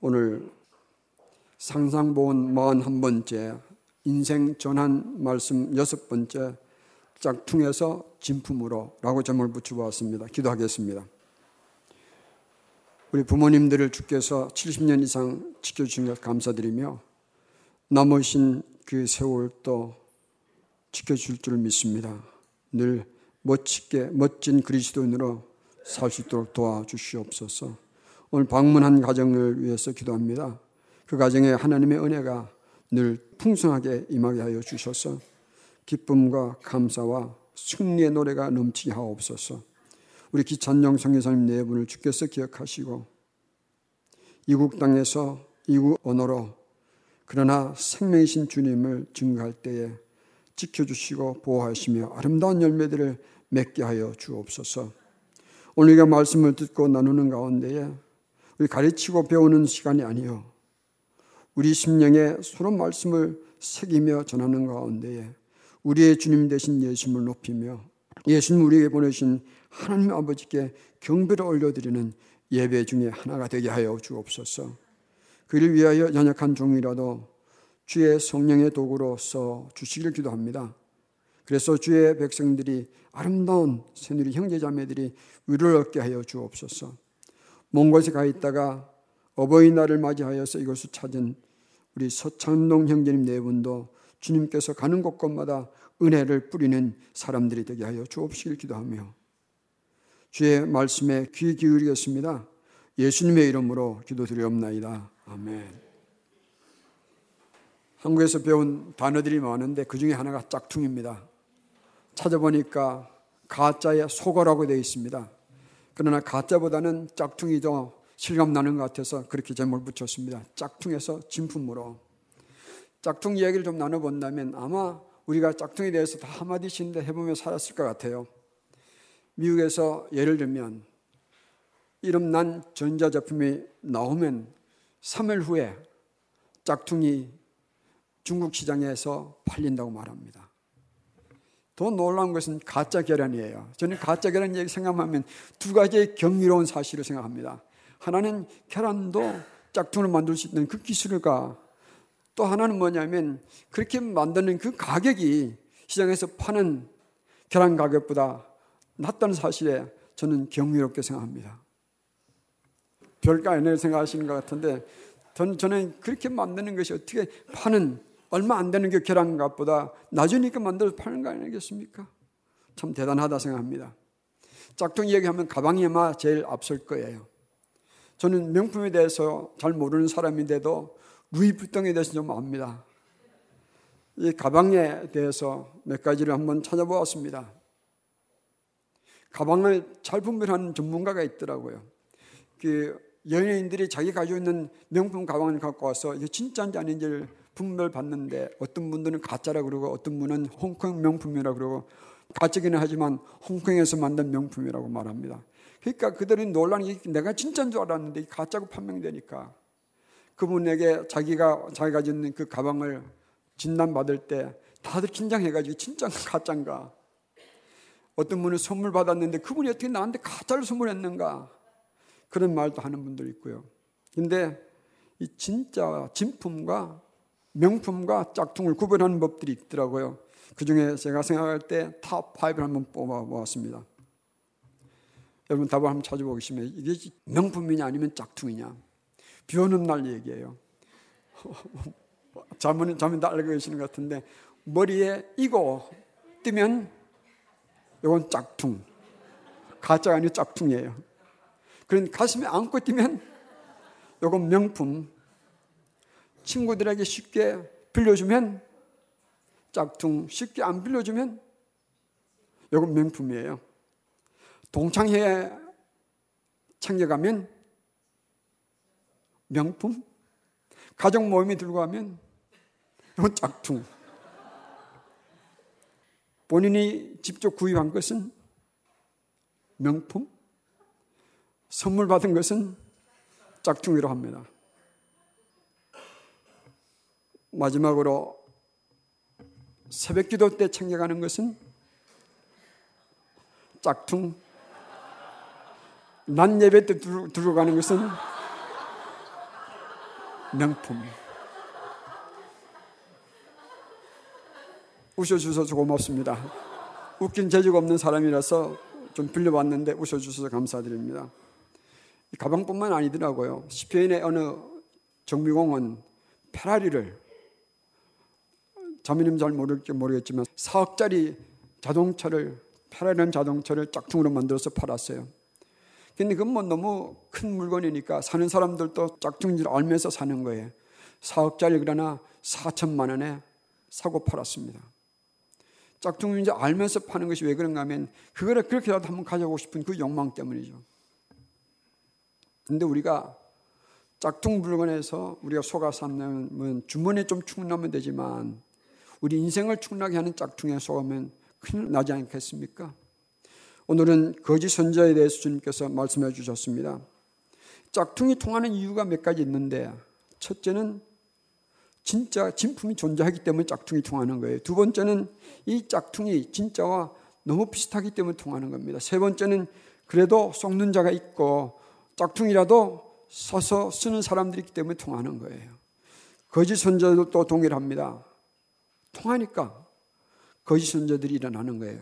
오늘 상상본 41번째 인생 전환 말씀 여섯 번째 짝퉁에서 진품으로 라고 점을 붙여보았습니다. 기도하겠습니다. 우리 부모님들을 주께서 70년 이상 지켜주신 것 감사드리며 남으신 그 세월도 지켜줄 줄 믿습니다. 늘 멋지게 멋진 그리스도인으로 살 수 있도록 도와주시옵소서. 오늘 방문한 가정을 위해서 기도합니다. 그 가정에 하나님의 은혜가 늘 풍성하게 임하게 하여 주셔서 기쁨과 감사와 승리의 노래가 넘치게 하옵소서. 우리 기찬영 성교사님 네 분을 주께서 기억하시고 이국 땅에서 이국 언어로 그러나 생명이신 주님을 증거할 때에 지켜주시고 보호하시며 아름다운 열매들을 맺게 하여 주옵소서. 오늘 우리가 말씀을 듣고 나누는 가운데에 우리 가르치고 배우는 시간이 아니요. 우리 심령에 서로 말씀을 새기며 전하는 가운데에 우리의 주님 되신 예수님을 높이며 예수님 우리에게 보내신 하나님 아버지께 경배를 올려드리는 예배 중에 하나가 되게 하여 주옵소서. 그를 위하여 연약한 종이라도 주의 성령의 도구로 써 주시기를 기도합니다. 그래서 주의 백성들이 아름다운 새누리 형제자매들이 위를 얻게 하여 주옵소서. 먼 곳에 가 있다가 어버이날을 맞이하여서 이것을 찾은 우리 서창동 형제님 네 분도 주님께서 가는 곳곳마다 은혜를 뿌리는 사람들이 되게 하여 주옵시길 기도하며 주의 말씀에 귀 기울이겠습니다. 예수님의 이름으로 기도드리옵나이다. 아멘. 한국에서 배운 단어들이 많은데 그 중에 하나가 짝퉁입니다. 찾아보니까 가짜의 속어라고 되어 있습니다. 그러나 가짜보다는 짝퉁이 더 실감 나는 것 같아서 그렇게 제목을 붙였습니다. 짝퉁에서 진품으로. 짝퉁 이야기를 좀 나눠본다면 아마 우리가 짝퉁에 대해서 다 한마디씩 해보며 살았을 것 같아요. 미국에서 예를 들면 이름 난 전자제품이 나오면 3일 후에 짝퉁이 중국 시장에서 팔린다고 말합니다. 더 놀라운 것은 가짜 계란이에요. 저는 가짜 계란 얘기 생각하면 두 가지의 경이로운 사실을 생각합니다. 하나는 계란도 짝퉁을 만들 수 있는 그 기술과 또 하나는 뭐냐면 그렇게 만드는 그 가격이 시장에서 파는 계란 가격보다 낮다는 사실에 저는 경이롭게 생각합니다. 별거 아니라고 생각하시는 것 같은데 저는 그렇게 만드는 것이 어떻게 파는 얼마 안 되는 게 계란값보다 낮으니까 만들어서 파는 거 아니겠습니까? 참 대단하다 생각합니다. 짝퉁 얘기하면 가방이 아마 제일 앞설 거예요. 저는 명품에 대해서 잘 모르는 사람인데도 루이부통에 대해서 좀 압니다. 이 가방에 대해서 몇 가지를 한번 찾아보았습니다. 가방을 잘 분별하는 전문가가 있더라고요. 그 연예인들이 자기 가지고 있는 명품 가방을 갖고 와서 이게 진짜인지 아닌지를 분별받는데 어떤 분들은 가짜라 그러고 어떤 분은 홍콩 명품이라 그러고 가짜기는 하지만 홍콩에서 만든 명품이라고 말합니다. 그러니까 그들은 논란이 내가 진짜인 줄 알았는데 가짜고 판명되니까 그분에게 자기가 자기가 짓는 그 가방을 진단받을 때 다들 긴장해가지고 진짜 가짜인가 어떤 분은 선물 받았는데 그분이 어떻게 나한테 가짜를 선물했는가 그런 말도 하는 분들 있고요. 근데 이 진짜 진품과 명품과 짝퉁을 구별하는 법들이 있더라고요. 그 중에 제가 생각할 때 top 5를 한번 뽑아보았습니다. 여러분 답을 한번 찾아보시면 이게 명품이냐 아니면 짝퉁이냐. 비 오는 날 얘기예요. 잠은, 잠은 달고 계시는 것 같은데 머리에 이거 뜨면 이건 짝퉁. 가짜가 아니고 짝퉁이에요. 그런 가슴에 안고 뛰면 이건 명품. 친구들에게 쉽게 빌려주면 짝퉁, 쉽게 안 빌려주면 이건 명품이에요. 동창회에 챙겨가면 명품, 가족 모임에 들고 가면 이건 짝퉁. 본인이 직접 구입한 것은 명품, 선물 받은 것은 짝퉁이라고 합니다. 마지막으로 새벽 기도 때 챙겨가는 것은 짝퉁. 난 예배 때 들어가는 것은 명품. 웃어주셔서 고맙습니다. 웃긴 재주가 없는 사람이라서 좀 빌려봤는데 웃어주셔서 감사드립니다. 가방뿐만 아니더라고요. 시편의 어느 정비공은 페라리를 자매님 잘 모를지 모르겠지만 4억짜리 자동차를 페라리는 자동차를 짝퉁으로 만들어서 팔았어요. 근데 그건 뭐 너무 큰 물건이니까 사는 사람들도 짝퉁인 줄 알면서 사는 거예요. 4억짜리 그러나 4천만 원에 사고 팔았습니다. 짝퉁인지 알면서 파는 것이 왜 그런가 하면 그거를 그렇게라도 한번 가져보고 싶은 그 욕망 때문이죠. 근데 우리가 짝퉁 물건에서 우리가 속아 삼는 주머니에 좀 충나면 되지만 우리 인생을 충나게 하는 짝퉁에 속으면 큰일 나지 않겠습니까? 오늘은 거짓 선자에 대해서 주님께서 말씀해 주셨습니다. 짝퉁이 통하는 이유가 몇 가지 있는데 첫째는 진짜 진품이 존재하기 때문에 짝퉁이 통하는 거예요. 두 번째는 이 짝퉁이 진짜와 너무 비슷하기 때문에 통하는 겁니다. 세 번째는 그래도 속는 자가 있고 짝퉁이라도 서서 쓰는 사람들이 있기 때문에 통하는 거예요. 거짓 선자들도 동일합니다. 통하니까 거짓 선자들이 일어나는 거예요.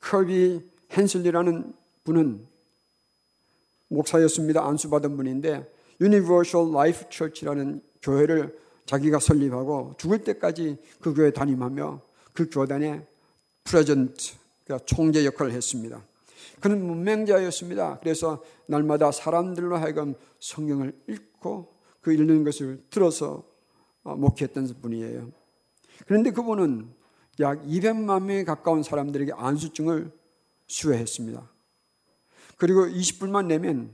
커비 헨슬리라는 분은 목사였습니다. 안수받은 분인데 Universal Life Church라는 교회를 자기가 설립하고 죽을 때까지 그 교회 다니면서 그 교단의 프레젠트, 그러니까 총재 역할을 했습니다. 그는 문맹자였습니다. 그래서 날마다 사람들로 하여금 성경을 읽고 그 읽는 것을 들어서 어, 목회했던 분이에요. 그런데 그분은 약 200만 명에 가까운 사람들에게 안수증을 수여했습니다. 그리고 20불만 내면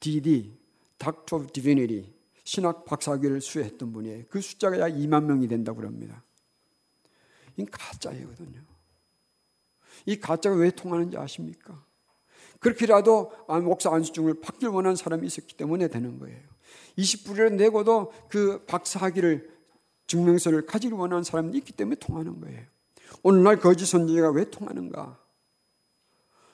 DD, Doctor of Divinity, 신학 박사학위를 수여했던 분이에요. 그 숫자가 약 2만 명이 된다고 합니다. 이 가짜이거든요. 이 가짜가 왜 통하는지 아십니까? 그렇게라도 목사 안수증을 받길 원하는 사람이 있었기 때문에 되는 거예요. 20불을 내고도 그 박사학위를 증명서를 가지기 원하는 사람이 있기 때문에 통하는 거예요. 오늘날 거짓 선지자가 왜 통하는가?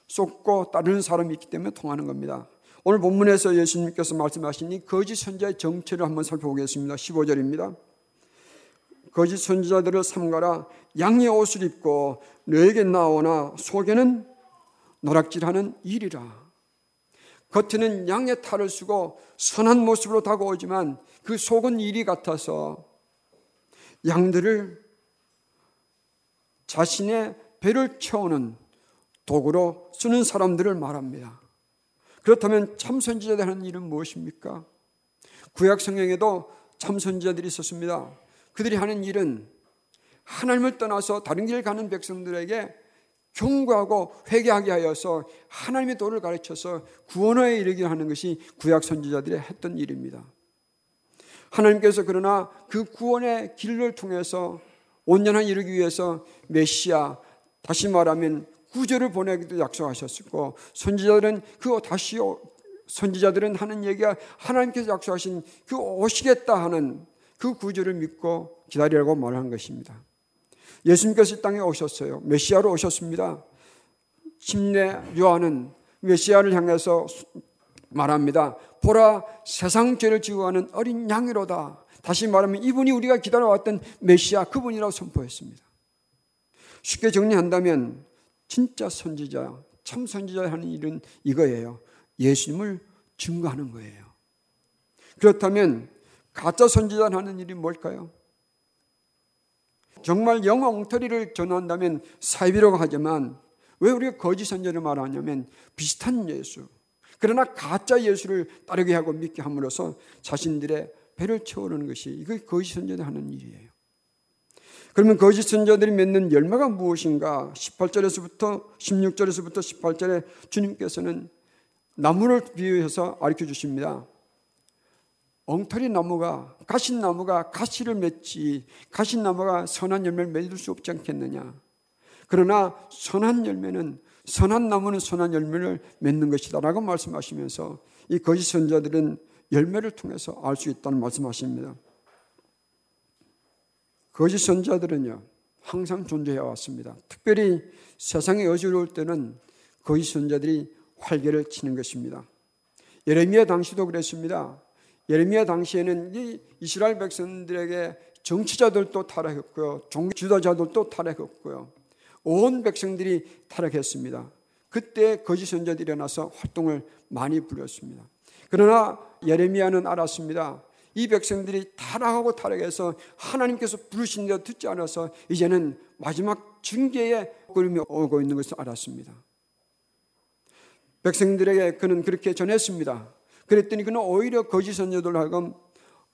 쏟고 따르는 사람이 있기 때문에 통하는 겁니다. 오늘 본문에서 예수님께서 말씀하신 이 거짓 선지자의 정체를 한번 살펴보겠습니다. 15절입니다. 거짓 선지자들을 삼가라 양의 옷을 입고 너에게 나오나 속에는 노락질하는 일이라. 겉에는 양의 탈을 쓰고 선한 모습으로 다가오지만 그 속은 일이 같아서 양들을 자신의 배를 채우는 도구로 쓰는 사람들을 말합니다. 그렇다면 참선지자들 하는 일은 무엇입니까? 구약 성경에도 참선지자들이 있었습니다. 그들이 하는 일은 하나님을 떠나서 다른 길 가는 백성들에게 경고하고 회개하게 하여서 하나님의 도를 가르쳐서 구원에 이르게 하는 것이 구약 선지자들이 했던 일입니다. 하나님께서 그러나 그 구원의 길을 통해서 온전한 이루기 위해서 메시아 다시 말하면 구절을 보내기도 약속하셨고 선지자들은 그 다시 선지자들은 하는 얘기가 하나님께서 약속하신 그 오시겠다 하는 그 구절을 믿고 기다리라고 말한 것입니다. 예수님께서 이 땅에 오셨어요. 메시아로 오셨습니다. 침례 요한은 메시아를 향해서 말합니다. 보라 세상 죄를 지고 가는 어린 양이로다. 다시 말하면 이분이 우리가 기다려왔던 메시아 그분이라고 선포했습니다. 쉽게 정리한다면 진짜 선지자, 참 선지자 하는 일은 이거예요. 예수님을 증거하는 거예요. 그렇다면 가짜 선지자 하는 일이 뭘까요? 정말 영어 엉터리를 전한다면 사이비라고 하지만 왜 우리가 거짓 선지자를 말하냐면 비슷한 예수. 그러나 가짜 예수를 따르게 하고 믿게 함으로써 자신들의 배를 채우는 것이 이거 거짓 선지자 하는 일이에요. 그러면 거짓 선자들이 맺는 열매가 무엇인가? 18절에서부터 16절에서부터 18절에 주님께서는 나무를 비유해서 가르쳐 주십니다. 엉터리 나무가 가신 나무가 가시를 맺지 가신 나무가 선한 열매를 맺을 수 없지 않겠느냐. 그러나 선한 열매는 선한 나무는 선한 열매를 맺는 것이다라고 말씀하시면서 이 거짓 선자들은 열매를 통해서 알 수 있다는 말씀하십니다. 거짓 선자들은요, 항상 존재해 왔습니다. 특별히 세상이 어지러울 때는 거짓 선자들이 활개를 치는 것입니다. 예레미야 당시도 그랬습니다. 예레미야 당시에는 이 이스라엘 백성들에게 정치자들도 타락했고요. 종교 지도자들도 타락했고요. 온 백성들이 타락했습니다. 그때 거짓 선자들이 일어나서 활동을 많이 부렸습니다. 그러나 예레미야는 알았습니다. 이 백성들이 타락하고 타락해서 하나님께서 부르신 대로 듣지 않아서 이제는 마지막 징계의 걸음이 오고 있는 것을 알았습니다. 백성들에게 그는 그렇게 전했습니다. 그랬더니 그는 오히려 거짓 선자들 하금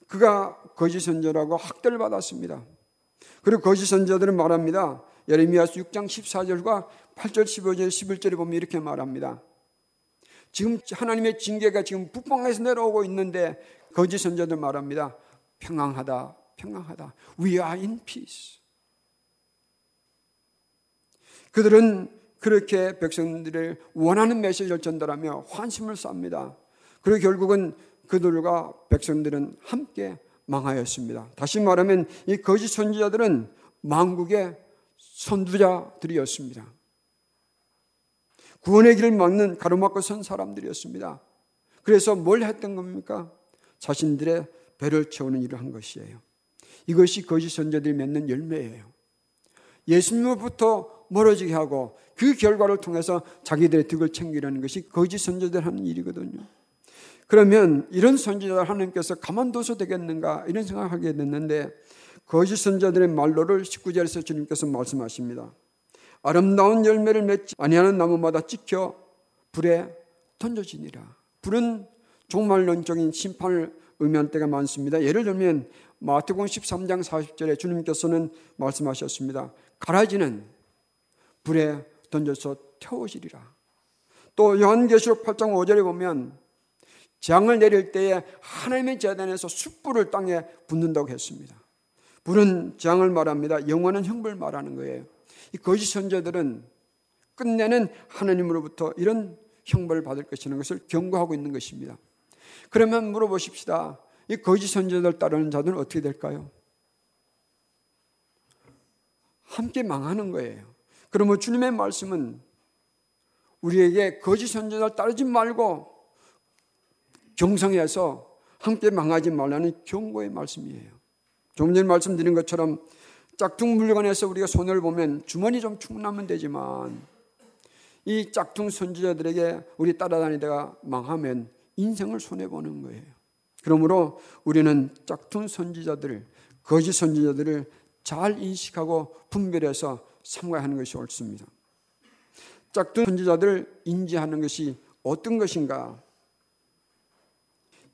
그가 거짓 선자라고 학대를 받았습니다. 그리고 거짓 선자들은 말합니다. 예레미야서 6장 14절과 8절, 15절, 11절에 보면 이렇게 말합니다. 지금 하나님의 징계가 지금 북방에서 내려오고 있는데 거짓 선자들 말합니다. 평안하다, 평안하다. We are in peace. 그들은 그렇게 백성들을 원하는 메시지를 전달하며 환심을 쌉니다. 그리고 결국은 그들과 백성들은 함께 망하였습니다. 다시 말하면 이 거짓 선지자들은 망국의 선두자들이었습니다. 구원의 길을 막는 가로막고 선 사람들이었습니다. 그래서 뭘 했던 겁니까? 자신들의 배를 채우는 일을 한 것이에요. 이것이 거짓 선자들이 맺는 열매예요. 예수님으로부터 멀어지게 하고 그 결과를 통해서 자기들의 득을 챙기려는 것이 거짓 선자들 하는 일이거든요. 그러면 이런 선지자를 하나님께서 가만둬서 되겠는가 이런 생각하게 됐는데 거짓 선자들의 말로를 19절에서 주님께서 말씀하십니다. 아름다운 열매를 맺지 아니하는 나무마다 찍혀 불에 던져지니라. 불은 종말론적인 심판을 의미한 때가 많습니다. 예를 들면 마태복음 13장 40절에 주님께서는 말씀하셨습니다. 가라지는 불에 던져서 태워지리라. 또 요한계시록 8장 5절에 보면 재앙을 내릴 때에 하나님의 재단에서 숯불을 땅에 붓는다고 했습니다. 불은 재앙을 말합니다. 영원한 형벌 말하는 거예요. 이 거짓 선자들은 끝내는 하나님으로부터 이런 형벌을 받을 것이라는 것을 경고하고 있는 것입니다. 그러면 물어보십시다. 이 거짓 선자들 따르는 자들은 어떻게 될까요? 함께 망하는 거예요. 그러면 주님의 말씀은 우리에게 거짓 선자들 따르지 말고 경성해서 함께 망하지 말라는 경고의 말씀이에요. 좀 전에 말씀드린 것처럼 짝퉁 물건에서 우리가 손을 보면 주머니 좀 충분하면 되지만 이 짝퉁 선지자들에게 우리 따라다니다가 망하면 인생을 손해보는 거예요. 그러므로 우리는 짝퉁 선지자들, 거짓 선지자들을 잘 인식하고 분별해서 삼가야 하는 것이 옳습니다. 짝퉁 선지자들을 인지하는 것이 어떤 것인가?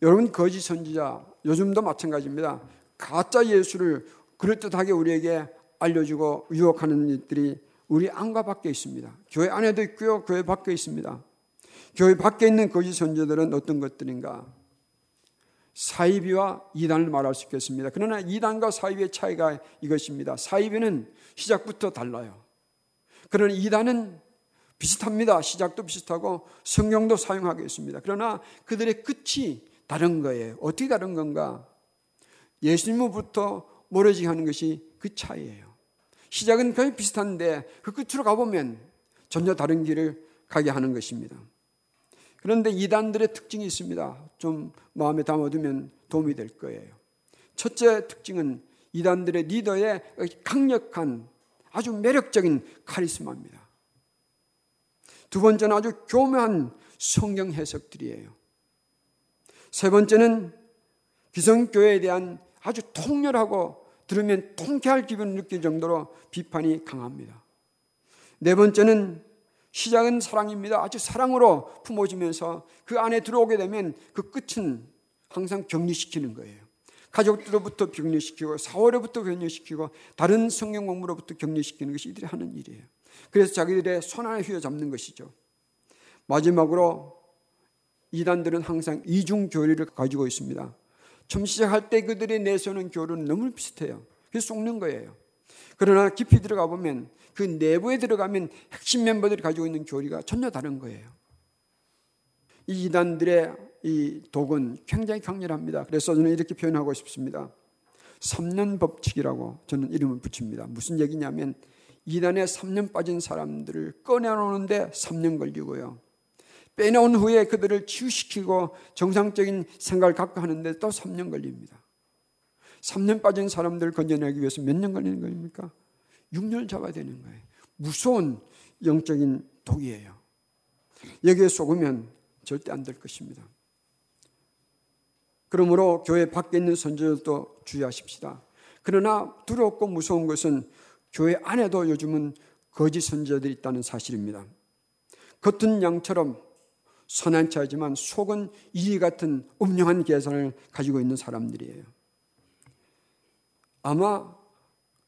여러분 거짓 선지자 요즘도 마찬가지입니다. 가짜 예수를 그럴듯하게 우리에게 알려주고 유혹하는 일들이 우리 안과 밖에 있습니다. 교회 안에도 있고요, 교회 밖에 있습니다. 교회 밖에 있는 거짓 선지자들은 어떤 것들인가? 사이비와 이단을 말할 수 있겠습니다. 그러나 이단과 사이비의 차이가 이것입니다. 사이비는 시작부터 달라요. 그러나 이단은 비슷합니다. 시작도 비슷하고 성경도 사용하겠습니다. 그러나 그들의 끝이 다른 거예요. 어떻게 다른 건가? 예수님으로부터 멀어지게 하는 것이 그 차이예요. 시작은 거의 비슷한데 그 끝으로 가보면 전혀 다른 길을 가게 하는 것입니다. 그런데 이단들의 특징이 있습니다. 좀 마음에 담아두면 도움이 될 거예요. 첫째 특징은 이단들의 리더의 강력한 아주 매력적인 카리스마입니다. 두 번째는 아주 교묘한 성경 해석들이에요. 세 번째는 기성교회에 대한 아주 통렬하고 들으면 통쾌할 기분을 느낄 정도로 비판이 강합니다. 네 번째는 시작은 사랑입니다. 아주 사랑으로 품어지면서 그 안에 들어오게 되면 그 끝은 항상 격리시키는 거예요. 가족들로부터 격리시키고 사월로부터 격리시키고 다른 성경 공부로부터 격리시키는 것이 이들이 하는 일이에요. 그래서 자기들의 손 안에 휘어잡는 것이죠. 마지막으로 이단들은 항상 이중 교리를 가지고 있습니다. 처음 시작할 때 그들이 내세우는 교리는 너무 비슷해요. 그래서 속는 거예요. 그러나 깊이 들어가 보면 그 내부에 들어가면 핵심 멤버들이 가지고 있는 교리가 전혀 다른 거예요. 이 이단들의 이 독은 굉장히 강렬합니다. 그래서 저는 이렇게 표현하고 싶습니다. 3년 법칙이라고 저는 이름을 붙입니다. 무슨 얘기냐면 이단에 3년 빠진 사람들을 꺼내놓는데 3년 걸리고요. 빼놓은 후에 그들을 치유시키고 정상적인 생각을 갖고 하는데 또 3년 걸립니다. 3년 빠진 사람들을 건져내기 위해서 몇 년 걸리는 겁니까? 6년을 잡아야 되는 거예요. 무서운 영적인 독이에요. 여기에 속으면 절대 안 될 것입니다. 그러므로 교회 밖에 있는 선조들도 주의하십시다. 그러나 두렵고 무서운 것은 교회 안에도 요즘은 거짓 선지자들이 있다는 사실입니다. 겉은 양처럼 선한 차지만 속은 이리 같은 음흉한 계산을 가지고 있는 사람들이에요. 아마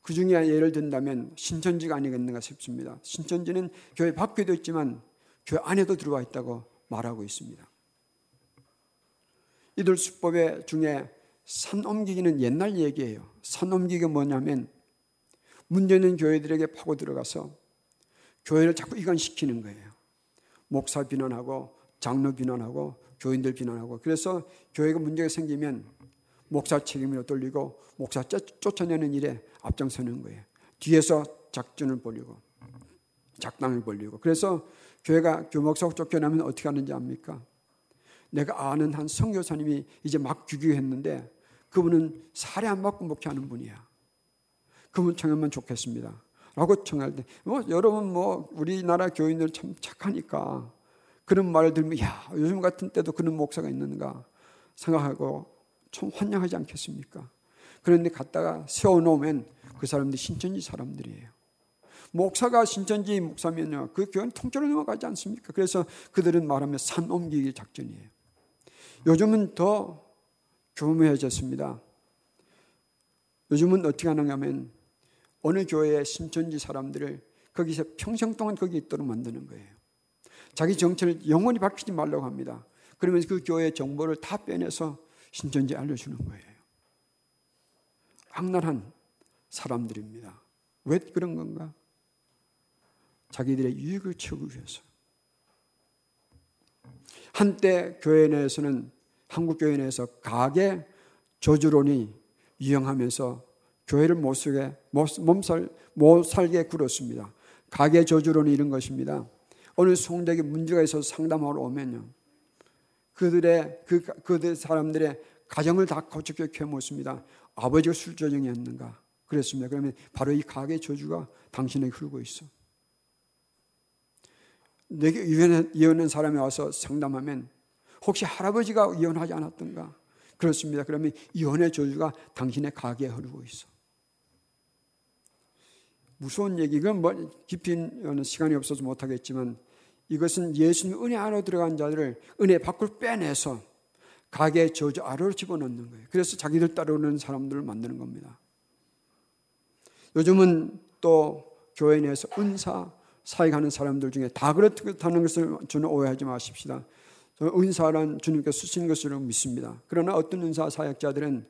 그 중에 예를 든다면 신천지가 아니겠는가 싶습니다. 신천지는 교회 밖에도 있지만 교회 안에도 들어와 있다고 말하고 있습니다. 이들 수법의 중에 산 옮기기는 옛날 얘기예요. 산 옮기기가 뭐냐면 문제는 교회들에게 파고 들어가서 교회를 자꾸 이관시키는 거예요. 목사 비난하고 장로 비난하고 교인들 비난하고 그래서 교회가 문제가 생기면 목사 책임을 돌리고 목사 쫓아내는 일에 앞장서는 거예요. 뒤에서 작전을 벌리고 작당을 벌리고 그래서 교회가 교목사 쫓겨나면 어떻게 하는지 압니까? 내가 아는 한 성교사님이 이제 막 규규했는데 그분은 살해 안 받고 목회하는 분이야. 그분 청하면 좋겠습니다. 라고 청할 때, 뭐, 여러분, 뭐, 우리나라 교인들 참 착하니까 그런 말을 들으면, 야, 요즘 같은 때도 그런 목사가 있는가 생각하고 참 환영하지 않겠습니까? 그런데 갔다가 세워놓으면 그 사람들이 신천지 사람들이에요. 목사가 신천지 목사면요, 그 교회는 통째로 넘어가지 않습니까? 그래서 그들은 말하면 산 옮기기 작전이에요. 요즘은 더 교묘해졌습니다. 요즘은 어떻게 하면 어느 교회의 신천지 사람들을 거기서 평생 동안 거기 있도록 만드는 거예요. 자기 정체를 영원히 밝히지 말라고 합니다. 그러면서 그 교회의 정보를 다 빼내서 신천지 알려주는 거예요. 악랄한 사람들입니다. 왜 그런 건가? 자기들의 유익을 채우기 위해서. 한때 교회 내에서는 한국 교회 내에서 가계 저주론이 유행하면서 교회를 못 쓰게, 몸살, 못 살게 굴었습니다. 가계 저주론이 이런 것입니다. 어느 송댁에 문제가 있어서 상담하러 오면요. 그들의, 그, 그들 사람들의 가정을 다 거쳤게 캐묻습니다. 아버지가 술조정이었는가? 그랬습니다. 그러면 바로 이 가계 저주가 당신에게 흐르고 있어. 내게 이혼한 사람이 와서 상담하면 혹시 할아버지가 이혼하지 않았던가? 그렇습니다. 그러면 이혼의 저주가 당신의 가게에 흐르고 있어. 무서운 얘기, 이건 뭐 깊이 시간이 없어서 못하겠지만 이것은 예수님 은혜 안으로 들어간 자들을 은혜 밖을 빼내서 가게 저주 아래로 집어넣는 거예요. 그래서 자기들 따르는 사람들을 만드는 겁니다. 요즘은 또 교회 내에서 은사 사역하는 사람들 중에 다 그렇다는 것을 저는 오해하지 마십시다. 은사란 주님께서 쓰시는 것으로 믿습니다. 그러나 어떤 은사 사역자들은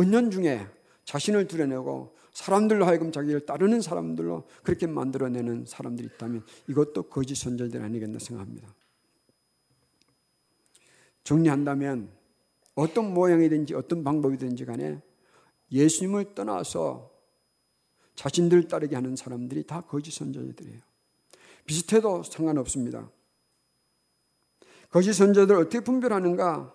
은연 중에 자신을 드러내고 사람들로 하여금 자기를 따르는 사람들로 그렇게 만들어내는 사람들이 있다면 이것도 거짓 선전들 아니겠나 생각합니다. 정리한다면 어떤 모양이든지 어떤 방법이든지 간에 예수님을 떠나서 자신들 따르게 하는 사람들이 다 거짓 선전자들이에요. 비슷해도 상관없습니다. 거짓 선자들 어떻게 분별하는가?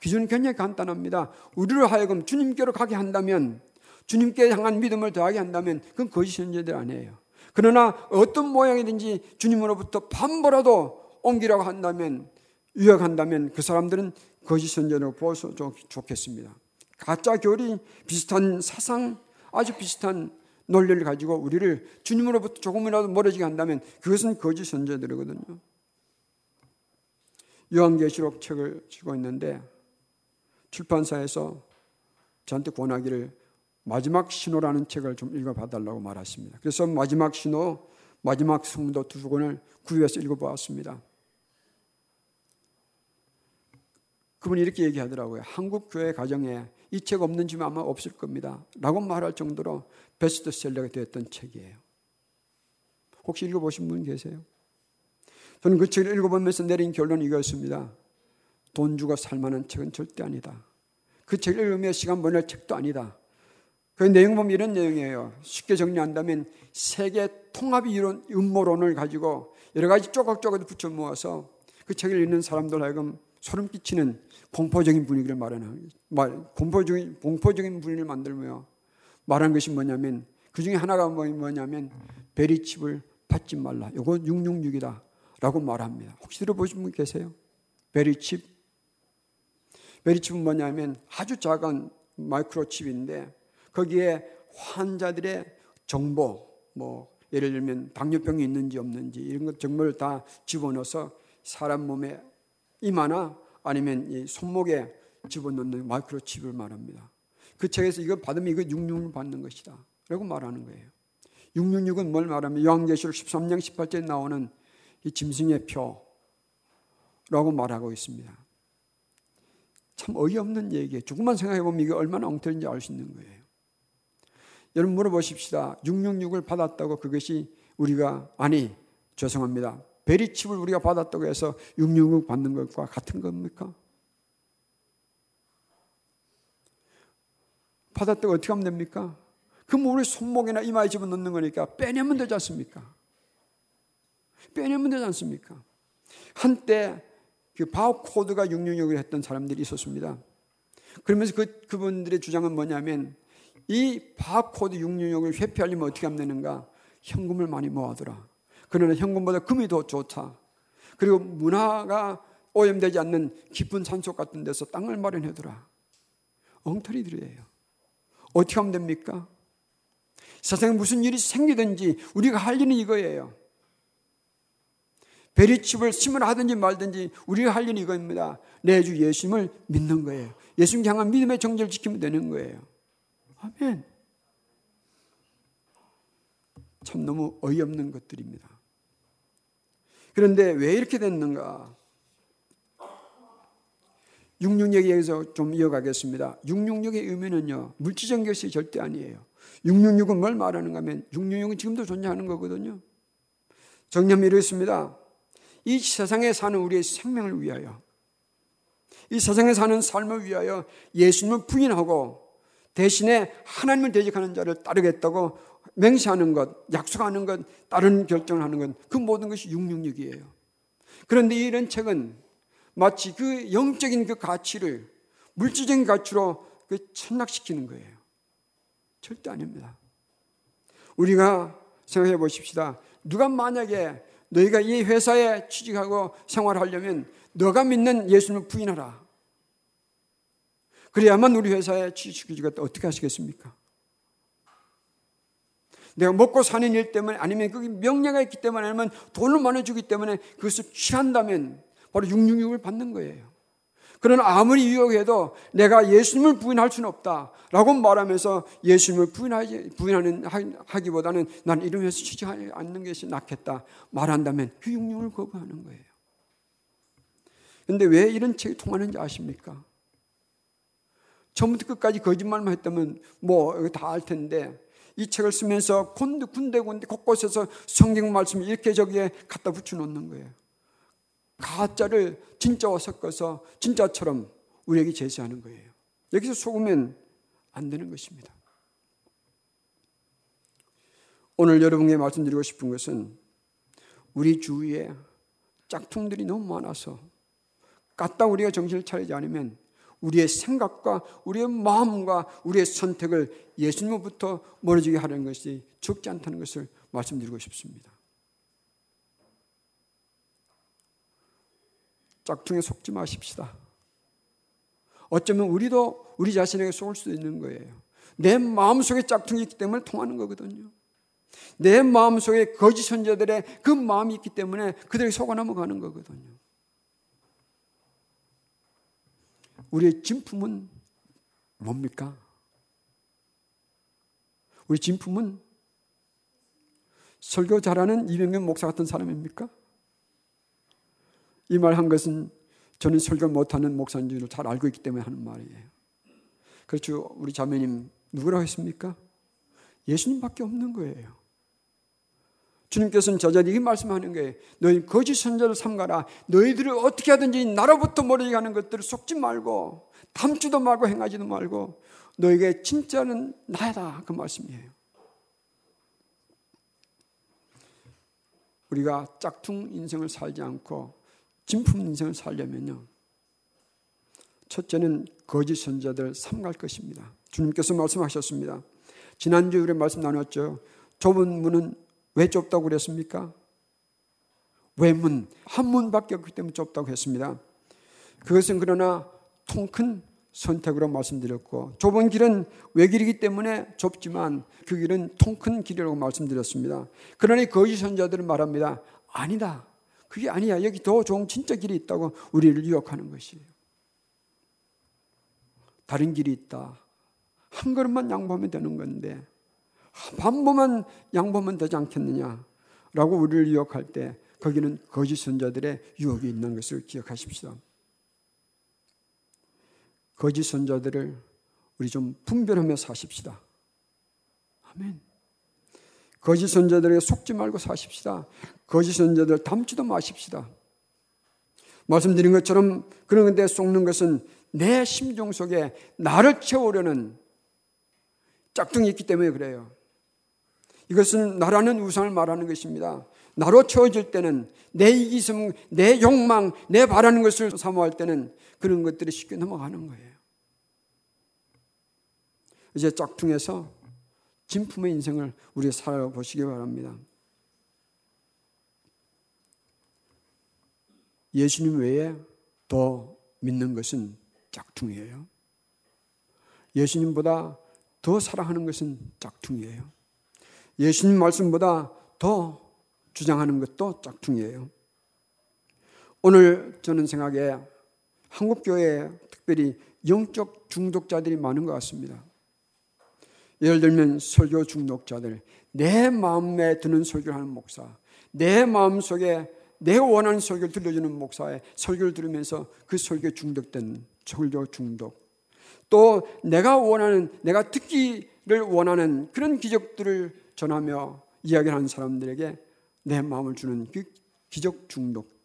기준은 굉장히 간단합니다. 우리를 하여금 주님께로 가게 한다면, 주님께 향한 믿음을 더하게 한다면, 그건 거짓 선자들 아니에요. 그러나 어떤 모양이든지 주님으로부터 반보라도 옮기라고 한다면, 유혹한다면 그 사람들은 거짓 선자로 보서 좋겠습니다. 가짜 교리, 비슷한 사상, 아주 비슷한 논리를 가지고 우리를 주님으로부터 조금이라도 멀어지게 한다면 그것은 거짓 선자들이거든요. 요한계시록 책을 쥐고 있는데 출판사에서 저한테 권하기를 마지막 신호라는 책을 좀 읽어봐 달라고 말하십니다. 그래서 마지막 신호, 마지막 성도 두 권을 구입해서 읽어보았습니다. 그분이 이렇게 얘기하더라고요. 한국 교회 가정에 이 책 없는 집은 아마 없을 겁니다. 라고 말할 정도로 베스트셀러가 되었던 책이에요. 혹시 읽어보신 분 계세요? 저는 그 책을 읽어보면서 내린 결론이 이거였습니다. 돈 주고 살 만한 책은 절대 아니다. 그 책을 읽으며 시간 보낼 책도 아니다. 그 내용 보면 이런 내용이에요. 쉽게 정리한다면 세계 통합 이론, 음모론을 가지고 여러 가지 조각조각 붙여 모아서 그 책을 읽는 사람들 하여금 소름 끼치는 공포적인 분위기를 말하는 말 공포적인 공포적인 분위기를 만들며 말하는 것이 뭐냐면 그 중에 하나가 뭐, 뭐냐면 베리칩을 받지 말라. 이거 666이다. 라고 말합니다. 혹시 들어보신 분 계세요? 베리칩? 베리칩은 뭐냐면 아주 작은 마이크로칩인데 거기에 환자들의 정보, 뭐 예를 들면 당뇨병이 있는지 없는지 이런 것 정보를 다 집어넣어서 사람 몸에 이마나 아니면 이 손목에 집어넣는 마이크로칩을 말합니다. 그 책에서 이거 받으면 이거 666을 받는 것이다. 라고 말하는 거예요. 666은 뭘 말하면 요한계시록 13장 18절에 나오는 이 짐승의 표라고 말하고 있습니다. 참 어이없는 얘기예요. 조금만 생각해 보면 이게 얼마나 엉터리인지 알 수 있는 거예요. 여러분 물어보십시다. 666을 받았다고 그것이 우리가 아니 죄송합니다. 베리칩을 우리가 받았다고 해서 666 받는 것과 같은 겁니까? 받았다고 어떻게 하면 됩니까? 그럼 우리 손목이나 이마에 집어넣는 거니까 빼내면 되지 않습니까? 빼내면 되지 않습니까? 한때 그 바코드가 666을 했던 사람들이 있었습니다. 그러면서 그, 그분들의 주장은 뭐냐면 이 바코드 666을 회피하려면 어떻게 하면 되는가? 현금을 많이 모아두라. 그러나 현금보다 금이 더 좋다. 그리고 문화가 오염되지 않는 깊은 산속 같은 데서 땅을 마련해두라. 엉터리들이에요. 어떻게 하면 됩니까? 세상에 무슨 일이 생기든지 우리가 할 일은 이거예요. 베리칩을 심을 하든지 말든지 우리가 할 일은 이거입니다. 내 주 예수님을 믿는 거예요. 예수님 향한 믿음의 정죄를 지키면 되는 거예요. 아멘. 참 너무 어이없는 것들입니다. 그런데 왜 이렇게 됐는가? 666에서 좀 이어가겠습니다. 666의 의미는요, 물질적 것이 절대 아니에요. 666은 뭘 말하는가 하면 666은 지금도 존재하는 거거든요. 정념이 이렇습니다. 이 세상에 사는 우리의 생명을 위하여, 이 세상에 사는 삶을 위하여 예수님을 부인하고 대신에 하나님을 대적하는 자를 따르겠다고 맹세하는 것, 약속하는 것, 다른 결정을 하는 것, 그 모든 것이 666이에요. 그런데 이런 책은 마치 그 영적인 그 가치를 물질적인 가치로 그 천락시키는 거예요. 절대 아닙니다. 우리가 생각해 보십시다. 누가 만약에 너희가 이 회사에 취직하고 생활하려면 너가 믿는 예수님을 부인하라. 그래야만 우리 회사에 취직시키겠다. 어떻게 하시겠습니까? 내가 먹고 사는 일 때문에 아니면 거기 명예가 있기 때문에 아니면 돈을 많이 주기 때문에 그것을 취한다면 바로 666을 받는 거예요. 그러나 아무리 유혹해도 내가 예수님을 부인할 수는 없다라고 말하면서 예수님을 부인하지, 부인하는 하기보다는 난 이름에서 취직하지 않는 것이 낫겠다 말한다면 그 육령을 거부하는 거예요. 그런데 왜 이런 책이 통하는지 아십니까? 처음부터 끝까지 거짓말만 했다면 뭐 다 알 텐데 이 책을 쓰면서 군데 군데 군데 곳곳에서 성경 말씀을 이렇게 저기에 갖다 붙여 놓는 거예요. 가짜를 진짜와 섞어서 진짜처럼 우리에게 제시하는 거예요. 여기서 속으면 안 되는 것입니다. 오늘 여러분에게 말씀드리고 싶은 것은 우리 주위에 짝퉁들이 너무 많아서 까딱 우리가 정신을 차리지 않으면 우리의 생각과 우리의 마음과 우리의 선택을 예수님으로부터 멀어지게 하는 것이 적지 않다는 것을 말씀드리고 싶습니다. 짝퉁에 속지 마십시다. 어쩌면 우리도 우리 자신에게 속을 수도 있는 거예요. 내 마음속에 짝퉁이 있기 때문에 통하는 거거든요. 내 마음속에 거짓 선자들의 그 마음이 있기 때문에 그들이 속아 넘어가는 거거든요. 우리의 진품은 뭡니까? 우리 진품은 설교 잘하는 이병현 목사 같은 사람입니까? 이 말 한 것은 저는 설교 못하는 목사인 줄잘 알고 있기 때문에 하는 말이에요. 그렇죠. 우리 자매님 누구라고 했습니까? 예수님밖에 없는 거예요. 주님께서는 이 말씀하는 거예요. 너희 거짓 선자를 삼가라. 너희들을 어떻게 하든지 나로부터 멀어지게 하는 것들을 속지 말고 담지도 말고 행하지도 말고 너에게 진짜는 나다 그 말씀이에요. 우리가 짝퉁 인생을 살지 않고 진품 인생을 살려면요. 첫째는 거짓 선자들 삼갈 것입니다. 주님께서 말씀하셨습니다. 지난주에 우리 말씀 나눴죠. 좁은 문은 왜 좁다고 그랬습니까? 외문, 한 문밖에 없기 때문에 좁다고 했습니다. 그것은 그러나 통큰 선택으로 말씀드렸고, 좁은 길은 외길이기 때문에 좁지만 그 길은 통큰 길이라고 말씀드렸습니다. 그러니 거짓 선자들은 말합니다. 아니다. 그게 아니야. 여기 더 좋은 진짜 길이 있다고 우리를 유혹하는 것이에요. 다른 길이 있다. 한 걸음만 양보하면 되는 건데, 반 번만 양보하면 되지 않겠느냐. 라고 우리를 유혹할 때, 거기는 거짓 선자들의 유혹이 있는 것을 기억하십시다. 거짓 선자들을 우리 좀 분별하며 사십시다. 아멘. 거짓 선자들에게 속지 말고 사십시다. 거짓 선자들 닮지도 마십시다. 말씀드린 것처럼 그런 데 속는 것은 내 심정 속에 나를 채우려는 짝퉁이 있기 때문에 그래요. 이것은 나라는 우상을 말하는 것입니다. 나로 채워질 때는 내 이기심, 내 욕망, 내 바라는 것을 사모할 때는 그런 것들이 쉽게 넘어가는 거예요. 이제 짝퉁에서 진품의 인생을 우리 살아보시기 바랍니다. 예수님 외에 더 믿는 것은 짝퉁이에요. 예수님보다 더 사랑하는 것은 짝퉁이에요. 예수님 말씀보다 더 주장하는 것도 짝퉁이에요. 오늘 저는 생각에 한국교회에 특별히 영적 중독자들이 많은 것 같습니다. 예를 들면 설교 중독자들, 내 마음에 드는 설교를 하는 목사, 내 마음 속에 내 원하는 설교를 들려주는 목사의 설교를 들으면서 그 설교에 중독된 설교 중독. 또 내가 원하는, 내가 듣기를 원하는 그런 기적들을 전하며 이야기하는 사람들에게 내 마음을 주는 그 기적 중독.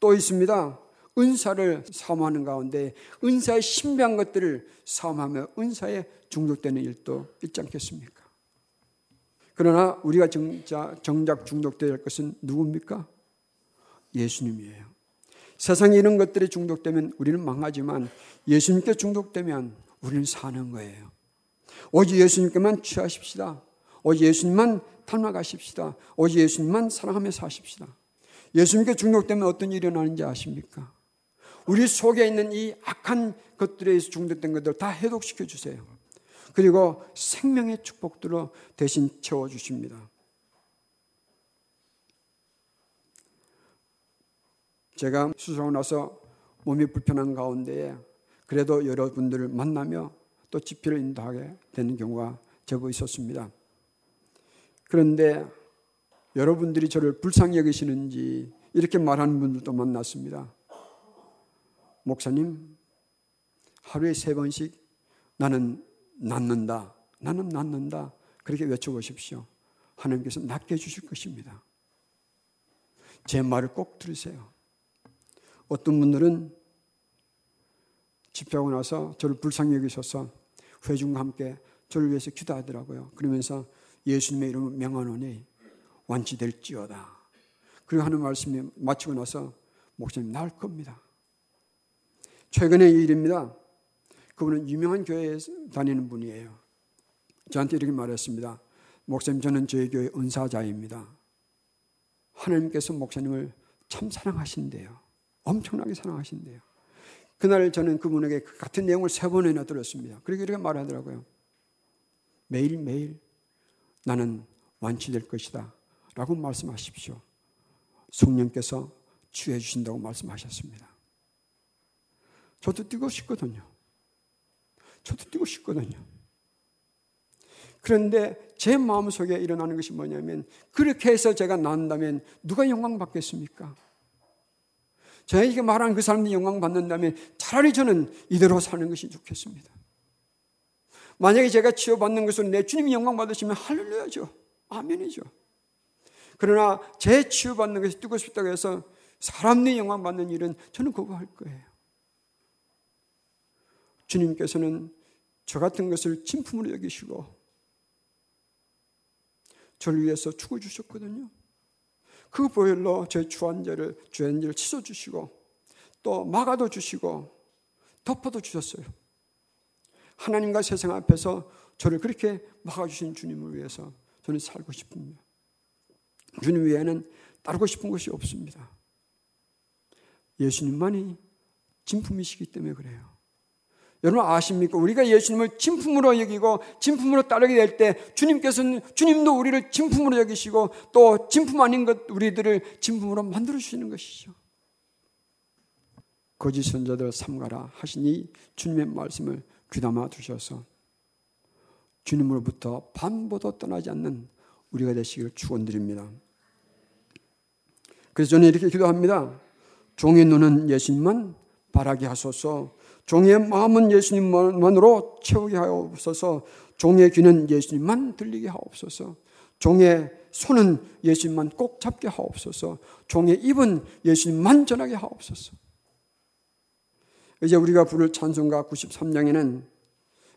또 있습니다. 은사를 사모하는 가운데 은사의 신비한 것들을 사모하며 은사에 중독되는 일도 있지 않겠습니까? 그러나 우리가 정작, 정작 중독될 것은 누굽니까? 예수님이에요. 세상에 이런 것들이 중독되면 우리는 망하지만 예수님께 중독되면 우리는 사는 거예요. 오직 예수님께만 취하십시다. 오직 예수님만 닮아가십시다. 오직 예수님만 사랑하며 사십시다. 예수님께 중독되면 어떤 일이 일어나는지 아십니까? 우리 속에 있는 이 악한 것들에 중독된 것들 다 해독시켜 주세요. 그리고 생명의 축복들로 대신 채워 주십니다. 제가 수술하고 나서 몸이 불편한 가운데에 그래도 여러분들을 만나며 또 집회를 인도하게 되는 경우가 제법 있었습니다. 그런데 여러분들이 저를 불쌍히 여기시는지 이렇게 말하는 분들도 만났습니다. 목사님, 하루에 세 번씩 나는 낫는다. 나는 낫는다. 그렇게 외쳐보십시오. 하나님께서 낫게 해주실 것입니다. 제 말을 꼭 들으세요. 어떤 분들은 집회하고 나서 저를 불쌍히 여기셔서 회중과 함께 저를 위해서 기도하더라고요. 그러면서 예수님의 이름을 명하노니 완치될지어다. 그리고 하는 말씀이 마치고 나서 목사님 나을 겁니다. 최근의 일입니다. 그분은 유명한 교회에 다니는 분이에요. 저한테 이렇게 말했습니다. 목사님 저는 저희 교회 은사자입니다. 하나님께서 목사님을 참 사랑하신대요. 엄청나게 사랑하신대요. 그날 저는 그분에게 그 같은 내용을 세 번이나 들었습니다. 그리고 이렇게 말하더라고요. 매일매일 나는 완치될 것이다. 라고 말씀하십시오. 성령께서 취해 주신다고 말씀하셨습니다. 저도 뛰고 싶거든요. 저도 뛰고 싶거든요. 그런데 제 마음속에 일어나는 것이 뭐냐면 그렇게 해서 제가 난다면 누가 영광 받겠습니까? 저에게 말하는 그 사람들이 영광 받는다면 차라리 저는 이대로 사는 것이 좋겠습니다. 만약에 제가 치유받는 것으로 내 주님이 영광 받으시면 할렐루야죠. 아멘이죠. 그러나 제 치유받는 것이 뜨고 싶다고 해서 사람들이 영광 받는 일은 저는 그거 할 거예요. 주님께서는 저 같은 것을 진품으로 여기시고 저를 위해서 죽어 주셨거든요. 그 보혈로 제 주한죄를 죄인을 치워 주시고 또 막아도 주시고 덮어도 주셨어요. 하나님과 세상 앞에서 저를 그렇게 막아주신 주님을 위해서 저는 살고 싶습니다. 주님 외에는 따르고 싶은 것이 없습니다. 예수님만이 진품이시기 때문에 그래요. 여러분 아십니까? 우리가 예수님을 진품으로 여기고 진품으로 따르게 될 때 주님께서는 주님도 우리를 진품으로 여기시고 또 진품 아닌 것 우리들을 진품으로 만들어 주시는 것이죠. 거짓 선자들 삼가라 하시니 주님의 말씀을 귀담아 두셔서 주님으로부터 반보도 떠나지 않는 우리가 되시기를 축원드립니다. 그래서 저는 이렇게 기도합니다. 종의 눈은 예수님만 바라게 하소서. 종의 마음은 예수님만으로 채우게 하옵소서. 종의 귀는 예수님만 들리게 하옵소서. 종의 손은 예수님만 꼭 잡게 하옵소서. 종의 입은 예수님만 전하게 하옵소서. 이제 우리가 부를 찬송가 93장에는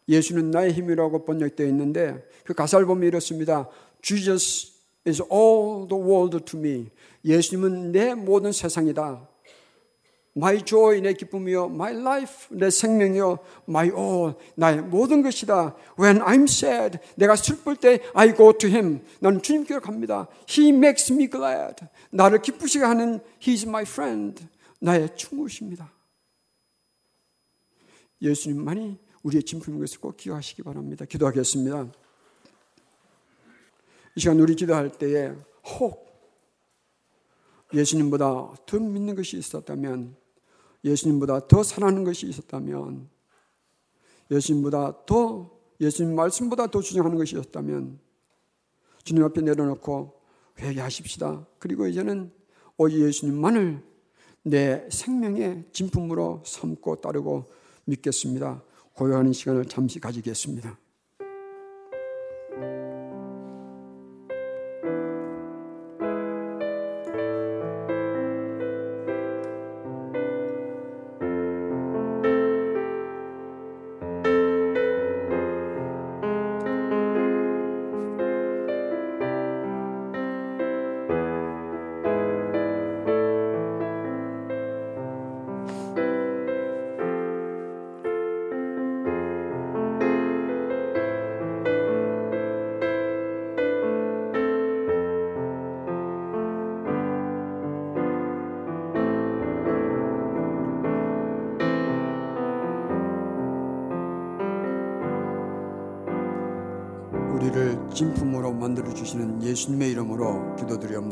예수는 나의 힘이라고 번역되어 있는데 그 가사를 보면 이렇습니다. Jesus is all the world to me. 예수님은 내 모든 세상이다. My joy, 내 기쁨이요. My life, 내 생명이요. My all, 나의 모든 것이다. When I'm sad, 내가 슬플 때 I go to Him. 나는 주님께로 갑니다. He makes me glad. 나를 기쁘시게 하는 He's my friend. 나의 친구십니다. 예수님만이 우리의 진품인 것을 꼭 기억하시기 바랍니다. 기도하겠습니다. 이 시간 우리 기도할 때에 혹 예수님보다 더 믿는 것이 있었다면, 예수님보다 더 사랑하는 것이 있었다면, 예수님보다 더, 예수님 말씀보다 더 주장하는 것이 있었다면, 주님 앞에 내려놓고 회개하십시다. 그리고 이제는 오직 예수님만을 내 생명의 진품으로 삼고 따르고 믿겠습니다. 고요하는 시간을 잠시 가지겠습니다. 우